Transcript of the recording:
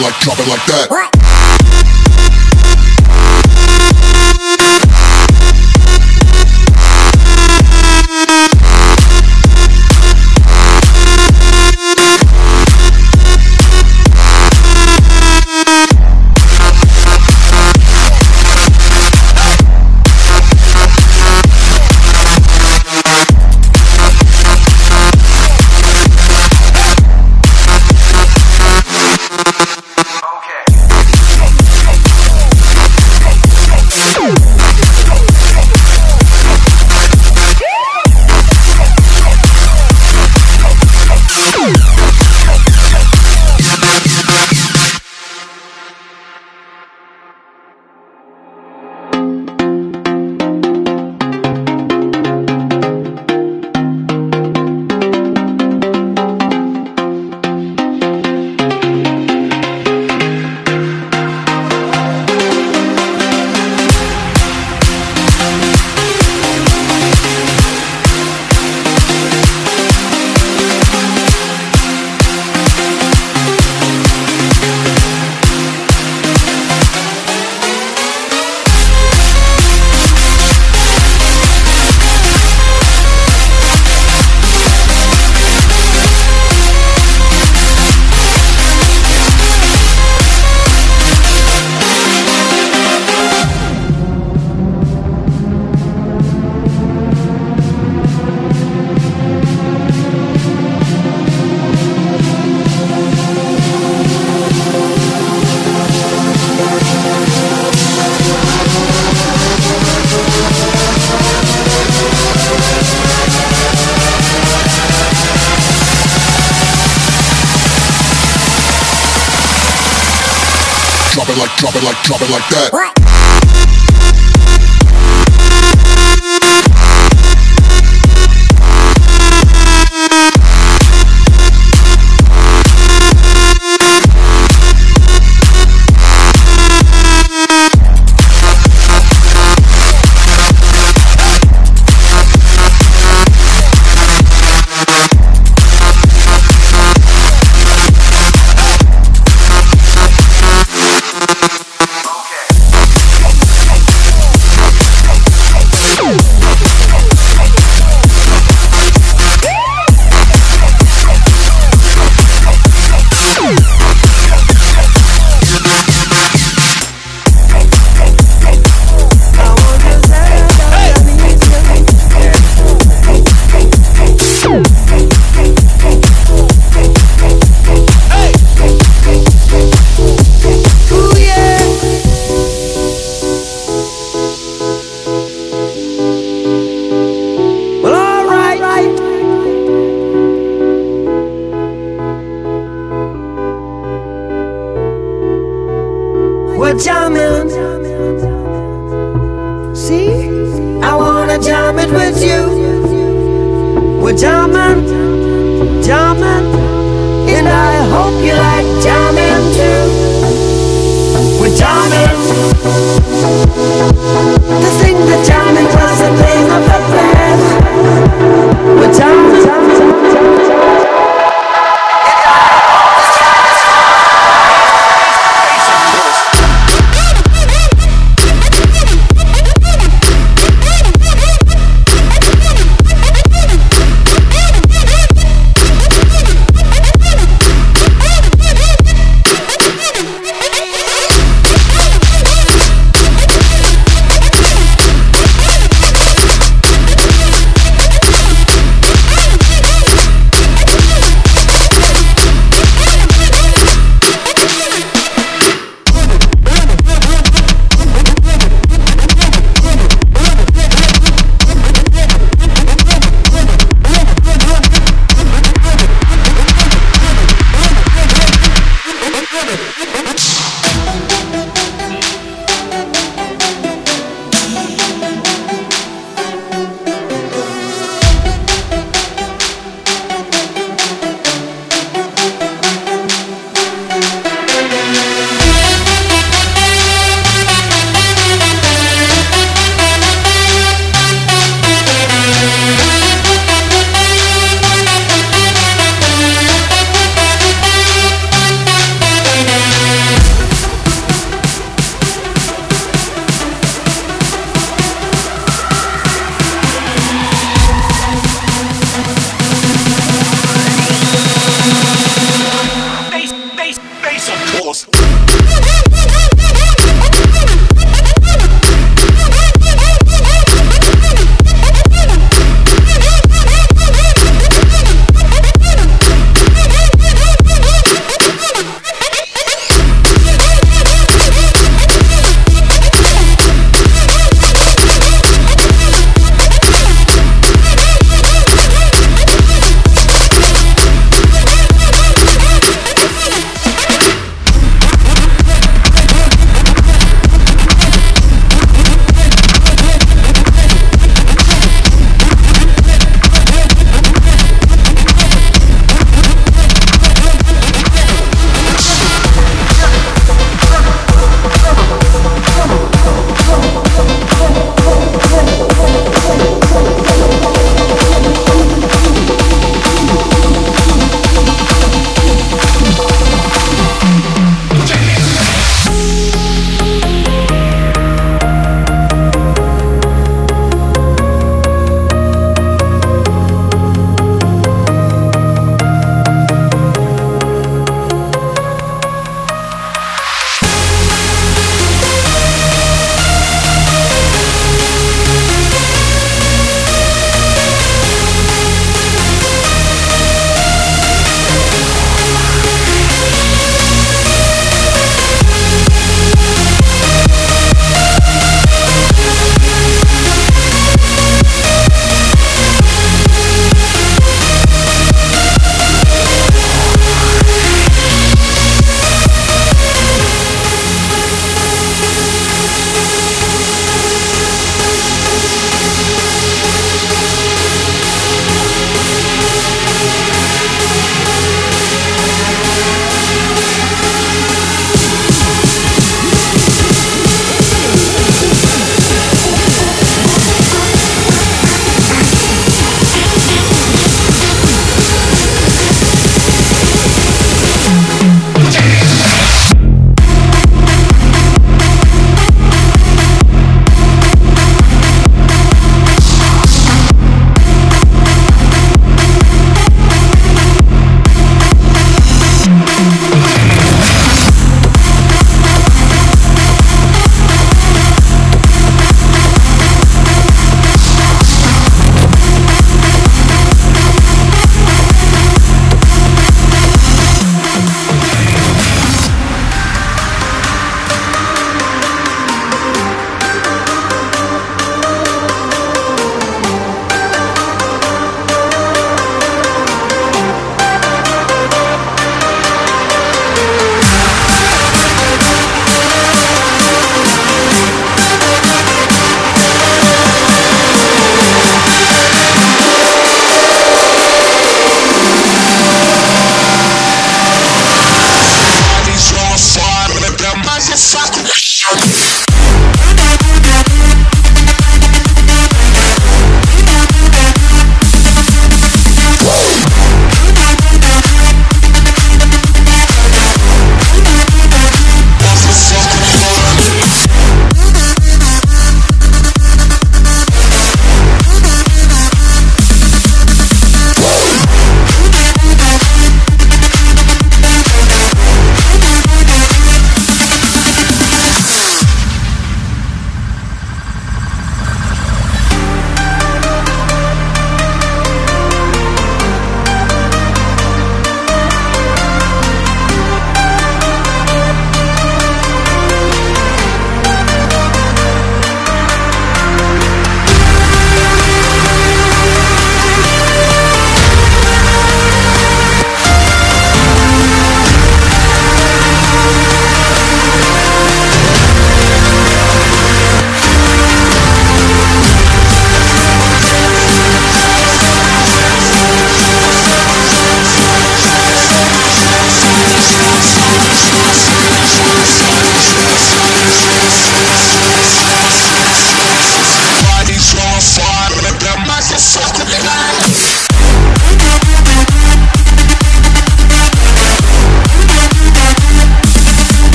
like, drop like, like that.